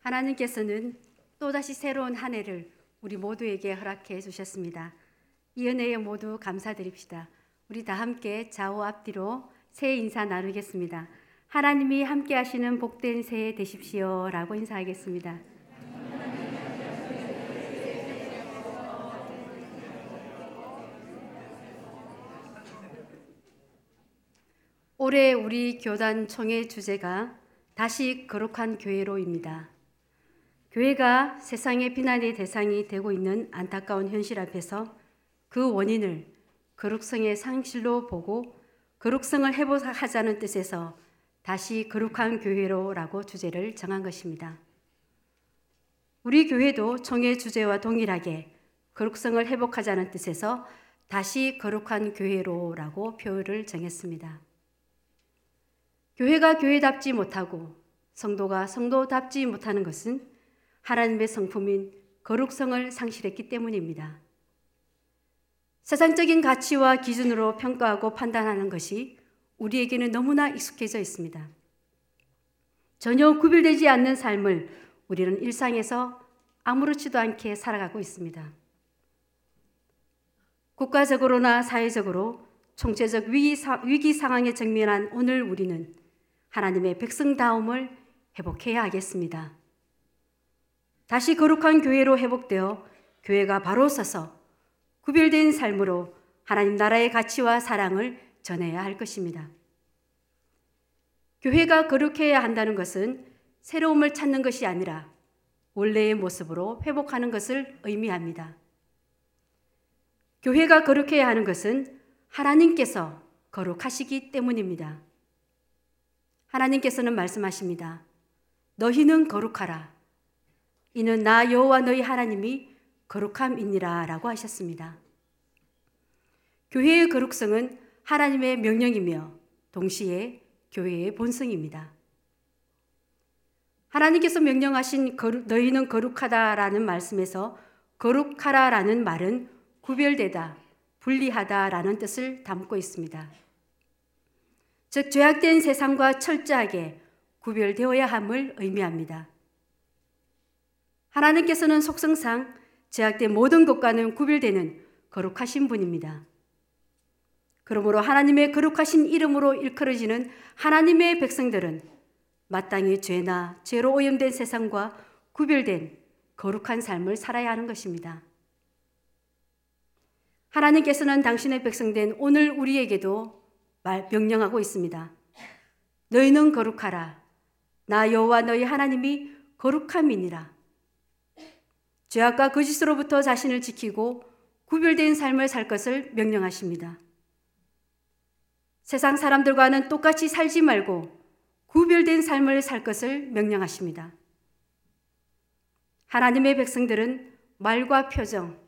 하나님께서는 또다시 새로운 한 해를 우리 모두에게 허락해 주셨습니다. 이 은혜에 모두 감사드립시다. 우리 다 함께 좌우 앞뒤로 새해 인사 나누겠습니다. 하나님이 함께 하시는 복된 새해 되십시오 라고 인사하겠습니다. 올해 우리 교단 총회 주제가 다시 거룩한 교회로입니다. 교회가 세상의 비난의 대상이 되고 있는 안타까운 현실 앞에서 그 원인을 거룩성의 상실로 보고 거룩성을 회복하자는 뜻에서 다시 거룩한 교회로라고 주제를 정한 것입니다. 우리 교회도 총회 주제와 동일하게 거룩성을 회복하자는 뜻에서 다시 거룩한 교회로라고 표를 정했습니다. 교회가 교회답지 못하고 성도가 성도답지 못하는 것은 하나님의 성품인 거룩성을 상실했기 때문입니다. 세상적인 가치와 기준으로 평가하고 판단하는 것이 우리에게는 너무나 익숙해져 있습니다. 전혀 구별되지 않는 삶을 우리는 일상에서 아무렇지도 않게 살아가고 있습니다. 국가적으로나 사회적으로 총체적 위기, 위기 상황에 직면한 오늘 우리는 하나님의 백성다움을 회복해야 하겠습니다. 다시 거룩한 교회로 회복되어 교회가 바로 서서 구별된 삶으로 하나님 나라의 가치와 사랑을 전해야 할 것입니다. 교회가 거룩해야 한다는 것은 새로움을 찾는 것이 아니라 원래의 모습으로 회복하는 것을 의미합니다. 교회가 거룩해야 하는 것은 하나님께서 거룩하시기 때문입니다. 하나님께서는 말씀하십니다. 너희는 거룩하라. 이는 나 여호와 너희 하나님이 거룩함이니라라고 하셨습니다. 교회의 거룩성은 하나님의 명령이며 동시에 교회의 본성입니다. 하나님께서 명령하신 너희는 거룩하다라는 말씀에서 거룩하라라는 말은 구별되다, 분리하다라는 뜻을 담고 있습니다. 즉 죄악된 세상과 철저하게 구별되어야 함을 의미합니다. 하나님께서는 속성상 죄악된 모든 것과는 구별되는 거룩하신 분입니다. 그러므로 하나님의 거룩하신 이름으로 일컬어지는 하나님의 백성들은 마땅히 죄나 죄로 오염된 세상과 구별된 거룩한 삶을 살아야 하는 것입니다. 하나님께서는 당신의 백성된 오늘 우리에게도 말 명령하고 있습니다. 너희는 거룩하라. 나 여호와 너희 하나님이 거룩함이니라. 죄악과 거짓으로부터 자신을 지키고 구별된 삶을 살 것을 명령하십니다. 세상 사람들과는 똑같이 살지 말고 구별된 삶을 살 것을 명령하십니다. 하나님의 백성들은 말과 표정,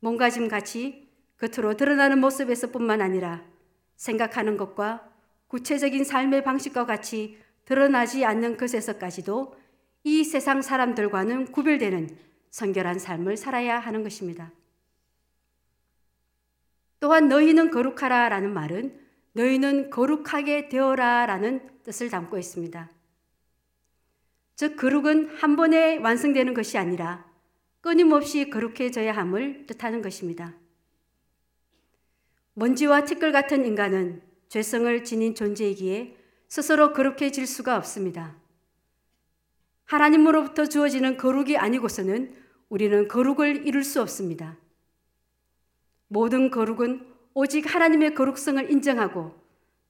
몸가짐 같이 겉으로 드러나는 모습에서 뿐만 아니라 생각하는 것과 구체적인 삶의 방식과 같이 드러나지 않는 것에서까지도 이 세상 사람들과는 구별되는 성결한 삶을 살아야 하는 것입니다. 또한 너희는 거룩하라 라는 말은 너희는 거룩하게 되어라 라는 뜻을 담고 있습니다. 즉, 거룩은 한 번에 완성되는 것이 아니라 끊임없이 거룩해져야 함을 뜻하는 것입니다. 먼지와 티끌 같은 인간은 죄성을 지닌 존재이기에 스스로 거룩해질 수가 없습니다. 하나님으로부터 주어지는 거룩이 아니고서는 우리는 거룩을 이룰 수 없습니다. 모든 거룩은 오직 하나님의 거룩성을 인정하고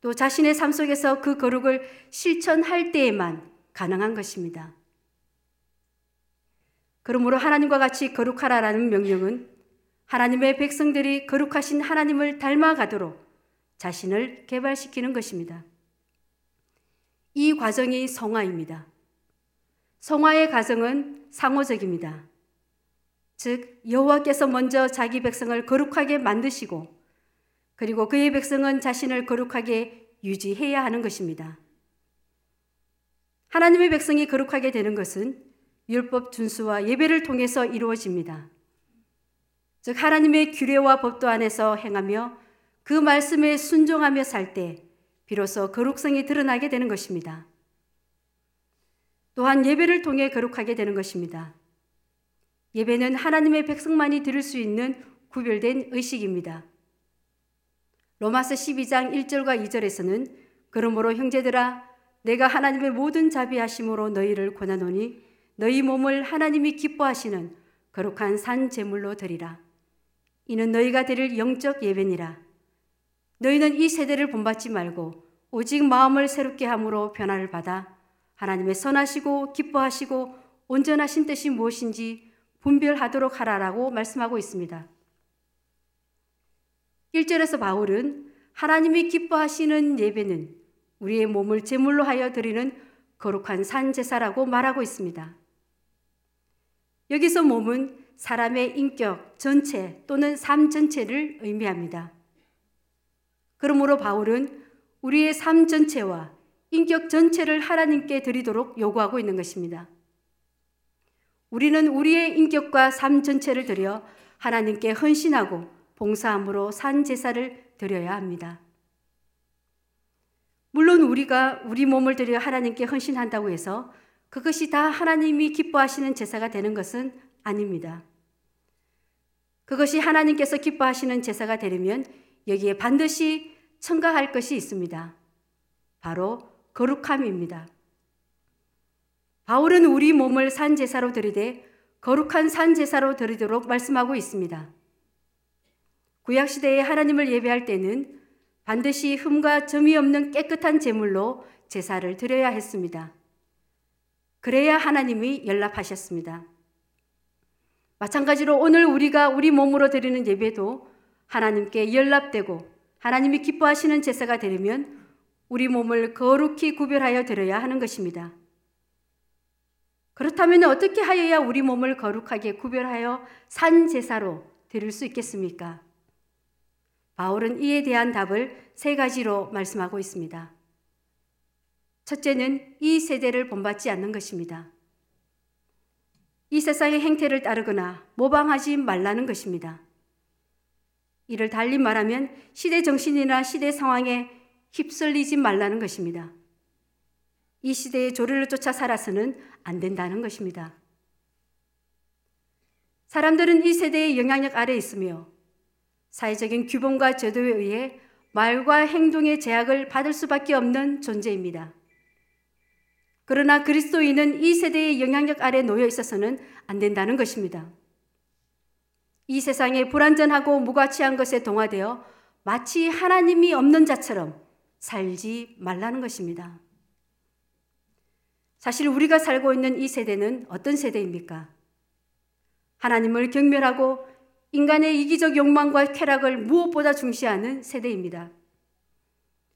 또 자신의 삶 속에서 그 거룩을 실천할 때에만 가능한 것입니다. 그러므로 하나님과 같이 거룩하라라는 명령은 하나님의 백성들이 거룩하신 하나님을 닮아가도록 자신을 개발시키는 것입니다. 이 과정이 성화입니다. 성화의 과정은 상호적입니다. 즉 여호와께서 먼저 자기 백성을 거룩하게 만드시고 그리고 그의 백성은 자신을 거룩하게 유지해야 하는 것입니다. 하나님의 백성이 거룩하게 되는 것은 율법 준수와 예배를 통해서 이루어집니다. 즉 하나님의 규례와 법도 안에서 행하며 그 말씀에 순종하며 살 때 비로소 거룩성이 드러나게 되는 것입니다. 또한 예배를 통해 거룩하게 되는 것입니다. 예배는 하나님의 백성만이 드릴 수 있는 구별된 의식입니다. 로마서 12장 1절과 2절에서는 그러므로 형제들아 내가 하나님의 모든 자비하심으로 너희를 권하노니 너희 몸을 하나님이 기뻐하시는 거룩한 산 제물로 드리라. 이는 너희가 드릴 영적 예배니라. 너희는 이 세대를 본받지 말고 오직 마음을 새롭게 함으로 변화를 받아 하나님의 선하시고 기뻐하시고 온전하신 뜻이 무엇인지 분별하도록 하라라고 말씀하고 있습니다. 1절에서 바울은 하나님이 기뻐하시는 예배는 우리의 몸을 제물로 하여 드리는 거룩한 산 제사라고 말하고 있습니다. 여기서 몸은 사람의 인격 전체 또는 삶 전체를 의미합니다. 그러므로 바울은 우리의 삶 전체와 인격 전체를 하나님께 드리도록 요구하고 있는 것입니다. 우리는 우리의 인격과 삶 전체를 드려 하나님께 헌신하고 봉사함으로 산 제사를 드려야 합니다. 물론 우리가 우리 몸을 드려 하나님께 헌신한다고 해서 그것이 다 하나님이 기뻐하시는 제사가 되는 것은 아닙니다. 그것이 하나님께서 기뻐하시는 제사가 되려면 여기에 반드시 첨가할 것이 있습니다. 바로 거룩함입니다. 바울은 우리 몸을 산 제사로 드리되 거룩한 산 제사로 드리도록 말씀하고 있습니다. 구약 시대에 하나님을 예배할 때는 반드시 흠과 점이 없는 깨끗한 제물로 제사를 드려야 했습니다. 그래야 하나님이 연락하셨습니다. 마찬가지로 오늘 우리가 우리 몸으로 드리는 예배도 하나님께 연락되고 하나님이 기뻐하시는 제사가 되려면 우리 몸을 거룩히 구별하여 드려야 하는 것입니다. 그렇다면 어떻게 하여야 우리 몸을 거룩하게 구별하여 산 제사로 드릴 수 있겠습니까? 바울은 이에 대한 답을 세 가지로 말씀하고 있습니다. 첫째는 이 세대를 본받지 않는 것입니다. 이 세상의 행태를 따르거나 모방하지 말라는 것입니다. 이를 달리 말하면 시대 정신이나 시대 상황에 휩쓸리지 말라는 것입니다. 이 시대의 조류를 쫓아 살아서는 안 된다는 것입니다. 사람들은 이 세대의 영향력 아래 있으며 사회적인 규범과 제도에 의해 말과 행동의 제약을 받을 수밖에 없는 존재입니다. 그러나 그리스도인은 이 세대의 영향력 아래 놓여 있어서는 안 된다는 것입니다. 이 세상에 불완전하고 무가치한 것에 동화되어 마치 하나님이 없는 자처럼 살지 말라는 것입니다. 사실 우리가 살고 있는 이 세대는 어떤 세대입니까? 하나님을 경멸하고 인간의 이기적 욕망과 쾌락을 무엇보다 중시하는 세대입니다.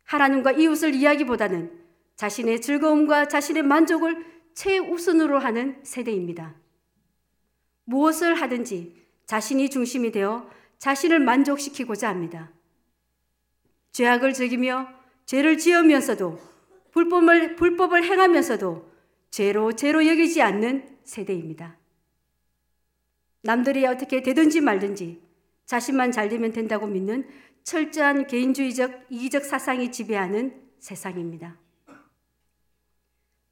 하나님과 이웃을 이야기보다는 자신의 즐거움과 자신의 만족을 최우선으로 하는 세대입니다. 무엇을 하든지 자신이 중심이 되어 자신을 만족시키고자 합니다. 죄악을 즐기며 죄를 지으면서도 불법을, 불법을 행하면서도 죄로 죄로 여기지 않는 세대입니다. 남들이 어떻게 되든지 말든지 자신만 잘 되면 된다고 믿는 철저한 개인주의적 이기적 사상이 지배하는 세상입니다.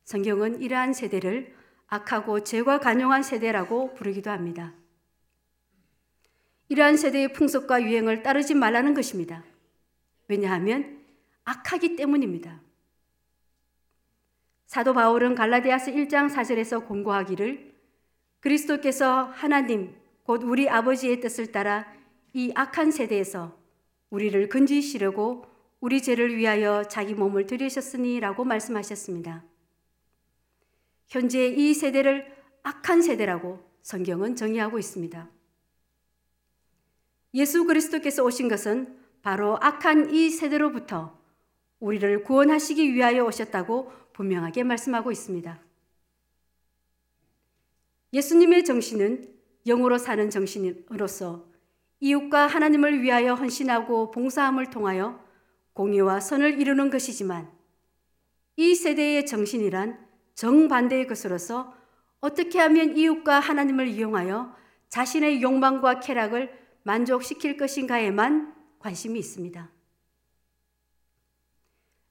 성경은 이러한 세대를 악하고 죄가 간용한 세대라고 부르기도 합니다. 이러한 세대의 풍속과 유행을 따르지 말라는 것입니다. 왜냐하면 악하기 때문입니다. 사도 바울은 갈라디아서 1장 4절에서 공고하기를 그리스도께서 하나님 곧 우리 아버지의 뜻을 따라 이 악한 세대에서 우리를 건지시려고 우리 죄를 위하여 자기 몸을 들이셨으니라고 말씀하셨습니다. 현재 이 세대를 악한 세대라고 성경은 정의하고 있습니다. 예수 그리스도께서 오신 것은 바로 악한 이 세대로부터 우리를 구원하시기 위하여 오셨다고 분명하게 말씀하고 있습니다. 예수님의 정신은 영으로 사는 정신으로서 이웃과 하나님을 위하여 헌신하고 봉사함을 통하여 공의와 선을 이루는 것이지만 이 세대의 정신이란 정반대의 것으로서 어떻게 하면 이웃과 하나님을 이용하여 자신의 욕망과 쾌락을 만족시킬 것인가에만 관심이 있습니다.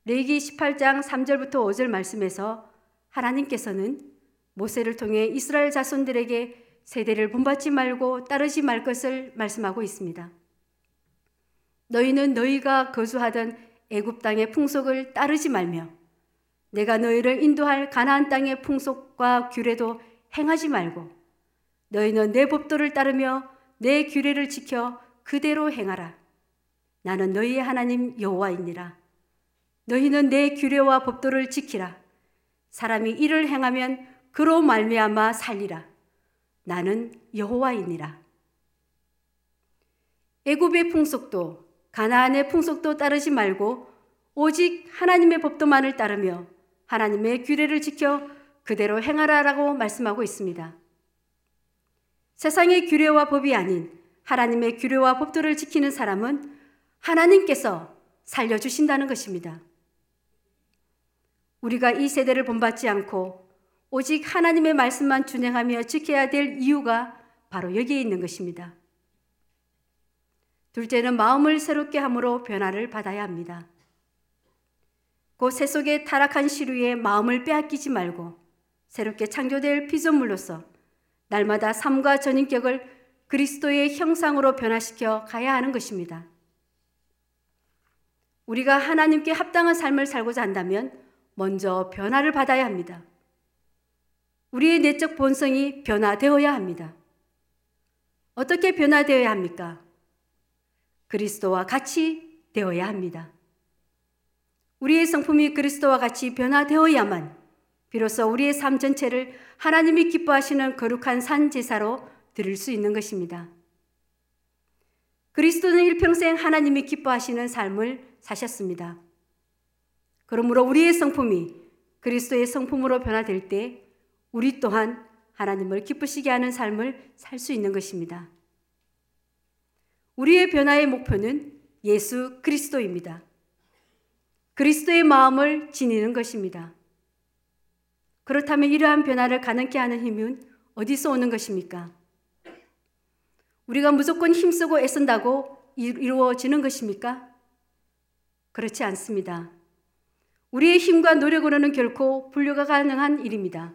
레기 18장 3절부터 5절 말씀에서 하나님께서는 모세를 통해 이스라엘 자손들에게 세대를 본받지 말고 따르지 말 것을 말씀하고 있습니다. 너희는 너희가 거주하던 애굽 땅의 풍속을 따르지 말며 내가 너희를 인도할 가나안 땅의 풍속과 규례도 행하지 말고 너희는 내 법도를 따르며 내 규례를 지켜 그대로 행하라. 나는 너희의 하나님 여호와이니라. 너희는 내 규례와 법도를 지키라. 사람이 이를 행하면 그로 말미암아 살리라. 나는 여호와이니라. 애굽의 풍속도 가나안의 풍속도 따르지 말고 오직 하나님의 법도만을 따르며 하나님의 규례를 지켜 그대로 행하라라고 말씀하고 있습니다. 세상의 규례와 법이 아닌 하나님의 규례와 법도를 지키는 사람은 하나님께서 살려주신다는 것입니다. 우리가 이 세대를 본받지 않고 오직 하나님의 말씀만 준행하며 지켜야 될 이유가 바로 여기에 있는 것입니다. 둘째는 마음을 새롭게 함으로 변화를 받아야 합니다. 곧새 속에 타락한 시류에 마음을 빼앗기지 말고 새롭게 창조될 피조물로서 날마다 삶과 전인격을 그리스도의 형상으로 변화시켜 가야 하는 것입니다. 우리가 하나님께 합당한 삶을 살고자 한다면 먼저 변화를 받아야 합니다. 우리의 내적 본성이 변화되어야 합니다. 어떻게 변화되어야 합니까? 그리스도와 같이 되어야 합니다. 우리의 성품이 그리스도와 같이 변화되어야만 비로소 우리의 삶 전체를 하나님이 기뻐하시는 거룩한 산 제사로 드릴 수 있는 것입니다. 그리스도는 일평생 하나님이 기뻐하시는 삶을 사셨습니다. 그러므로 우리의 성품이 그리스도의 성품으로 변화될 때 우리 또한 하나님을 기쁘시게 하는 삶을 살 수 있는 것입니다. 우리의 변화의 목표는 예수 그리스도입니다. 그리스도의 마음을 지니는 것입니다. 그렇다면 이러한 변화를 가능케 하는 힘은 어디서 오는 것입니까? 우리가 무조건 힘쓰고 애쓴다고 이루어지는 것입니까? 그렇지 않습니다. 우리의 힘과 노력으로는 결코 분류가 가능한 일입니다.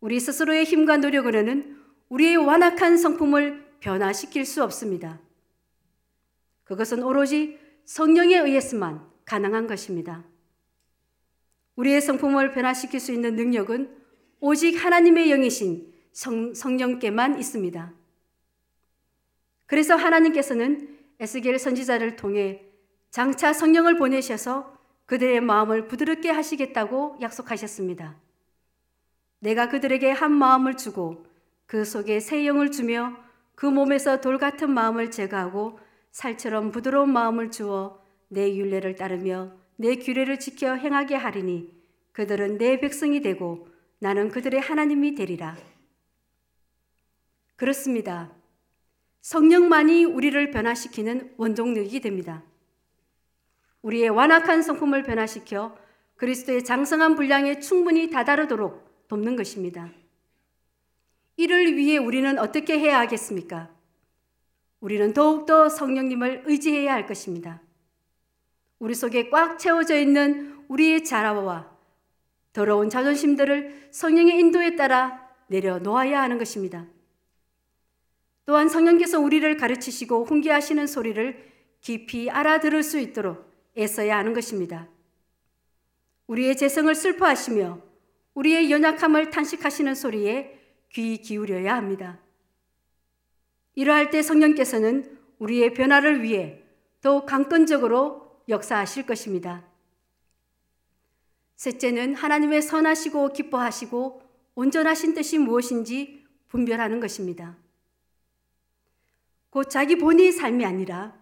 우리 스스로의 힘과 노력으로는 우리의 완악한 성품을 변화시킬 수 없습니다. 그것은 오로지 성령에 의해서만 가능한 것입니다. 우리의 성품을 변화시킬 수 있는 능력은 오직 하나님의 영이신 성, 성령께만 있습니다. 그래서 하나님께서는 에스겔 선지자를 통해 장차 성령을 보내셔서 그들의 마음을 부드럽게 하시겠다고 약속하셨습니다. 내가 그들에게 한 마음을 주고 그 속에 새 영을 주며 그 몸에서 돌 같은 마음을 제거하고 살처럼 부드러운 마음을 주어 내 윤례를 따르며 내 규례를 지켜 행하게 하리니 그들은 내 백성이 되고 나는 그들의 하나님이 되리라. 그렇습니다. 성령만이 우리를 변화시키는 원동력이 됩니다. 우리의 완악한 성품을 변화시켜 그리스도의 장성한 분량에 충분히 다다르도록 돕는 것입니다. 이를 위해 우리는 어떻게 해야 하겠습니까? 우리는 더욱더 성령님을 의지해야 할 것입니다. 우리 속에 꽉 채워져 있는 우리의 자라와 더러운 자존심들을 성령의 인도에 따라 내려놓아야 하는 것입니다. 또한 성령께서 우리를 가르치시고 훈계하시는 소리를 깊이 알아들을 수 있도록 애써야 하는 것입니다. 우리의 재성을 슬퍼하시며 우리의 연약함을 탄식하시는 소리에 귀 기울여야 합니다. 이러할 때 성령께서는 우리의 변화를 위해 더욱 강건적으로 역사하실 것입니다. 셋째는 하나님의 선하시고 기뻐하시고 온전하신 뜻이 무엇인지 분별하는 것입니다. 곧 자기 본의의 삶이 아니라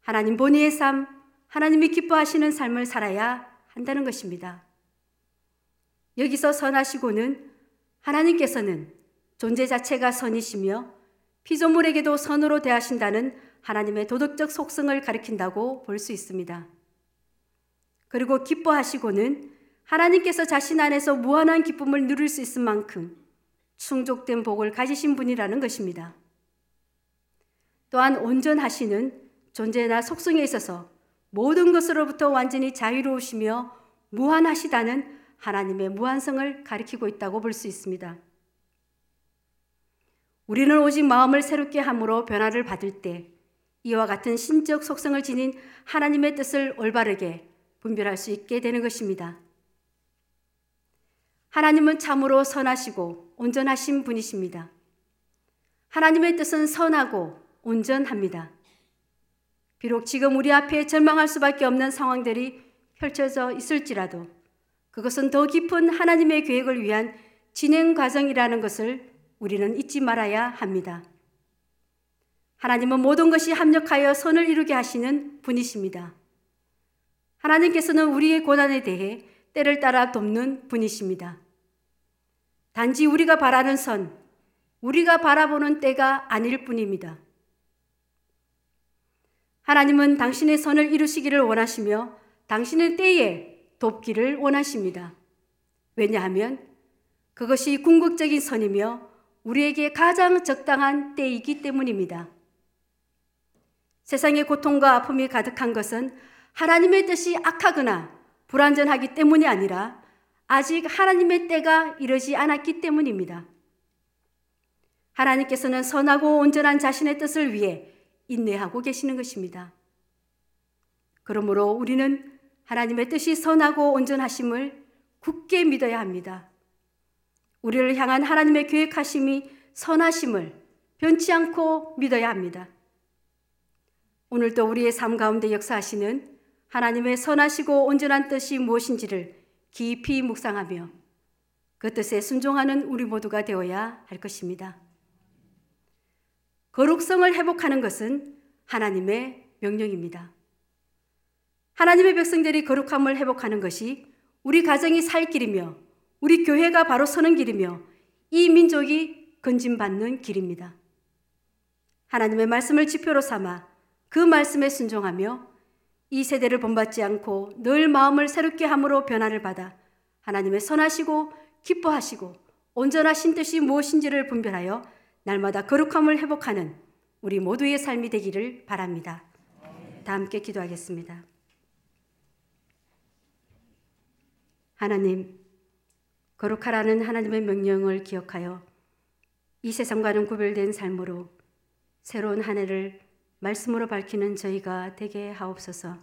하나님 본의의 삶, 하나님이 기뻐하시는 삶을 살아야 한다는 것입니다. 여기서 선하시고는 하나님께서는 존재 자체가 선이시며 피조물에게도 선으로 대하신다는 하나님의 도덕적 속성을 가리킨다고 볼 수 있습니다. 그리고 기뻐하시고는 하나님께서 자신 안에서 무한한 기쁨을 누릴 수 있을 만큼 충족된 복을 가지신 분이라는 것입니다. 또한 온전하시는 존재나 속성에 있어서 모든 것으로부터 완전히 자유로우시며 무한하시다는 하나님의 무한성을 가리키고 있다고 볼 수 있습니다. 우리는 오직 마음을 새롭게 함으로 변화를 받을 때 이와 같은 신적 속성을 지닌 하나님의 뜻을 올바르게 분별할 수 있게 되는 것입니다. 하나님은 참으로 선하시고 온전하신 분이십니다. 하나님의 뜻은 선하고 온전합니다. 비록 지금 우리 앞에 절망할 수밖에 없는 상황들이 펼쳐져 있을지라도 그것은 더 깊은 하나님의 계획을 위한 진행 과정이라는 것을 우리는 잊지 말아야 합니다. 하나님은 모든 것이 합력하여 선을 이루게 하시는 분이십니다. 하나님께서는 우리의 고난에 대해 때를 따라 돕는 분이십니다. 단지 우리가 바라는 선, 우리가 바라보는 때가 아닐 뿐입니다. 하나님은 당신의 선을 이루시기를 원하시며 당신의 때에 돕기를 원하십니다. 왜냐하면 그것이 궁극적인 선이며 우리에게 가장 적당한 때이기 때문입니다. 세상의 고통과 아픔이 가득한 것은 하나님의 뜻이 악하거나 불완전하기 때문이 아니라 아직 하나님의 때가 이르지 않았기 때문입니다. 하나님께서는 선하고 온전한 자신의 뜻을 위해 인내하고 계시는 것입니다. 그러므로 우리는 하나님의 뜻이 선하고 온전하심을 굳게 믿어야 합니다. 우리를 향한 하나님의 계획하심이 선하심을 변치 않고 믿어야 합니다. 오늘도 우리의 삶 가운데 역사하시는 하나님의 선하시고 온전한 뜻이 무엇인지를 깊이 묵상하며 그 뜻에 순종하는 우리 모두가 되어야 할 것입니다. 거룩성을 회복하는 것은 하나님의 명령입니다. 하나님의 백성들이 거룩함을 회복하는 것이 우리 가정이 살 길이며 우리 교회가 바로 서는 길이며 이 민족이 건진받는 길입니다. 하나님의 말씀을 지표로 삼아 그 말씀에 순종하며 이 세대를 본받지 않고 늘 마음을 새롭게 함으로 변화를 받아 하나님의 선하시고 기뻐하시고 온전하신 뜻이 무엇인지를 분별하여 날마다 거룩함을 회복하는 우리 모두의 삶이 되기를 바랍니다. 다 함께 기도하겠습니다. 하나님, 거룩하라는 하나님의 명령을 기억하여 이 세상과는 구별된 삶으로 새로운 한 해를 말씀으로 밝히는 저희가 되게 하옵소서.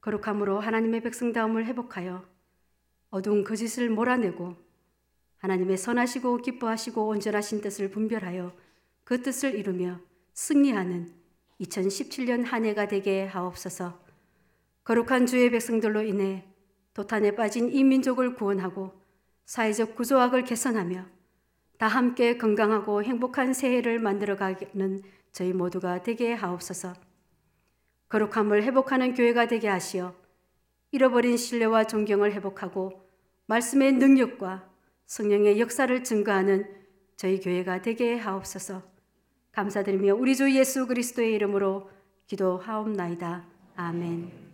거룩함으로 하나님의 백성다움을 회복하여 어두운 거짓을 몰아내고 하나님의 선하시고 기뻐하시고 온전하신 뜻을 분별하여 그 뜻을 이루며 승리하는 2017년 한 해가 되게 하옵소서. 거룩한 주의 백성들로 인해 도탄에 빠진 이 민족을 구원하고 사회적 구조학을 개선하며 다 함께 건강하고 행복한 새해를 만들어가는 저희 모두가 되게 하옵소서. 거룩함을 회복하는 교회가 되게 하시어 잃어버린 신뢰와 존경을 회복하고 말씀의 능력과 성령의 역사를 증거하는 저희 교회가 되게 하옵소서. 감사드리며 우리 주 예수 그리스도의 이름으로 기도하옵나이다. 아멘.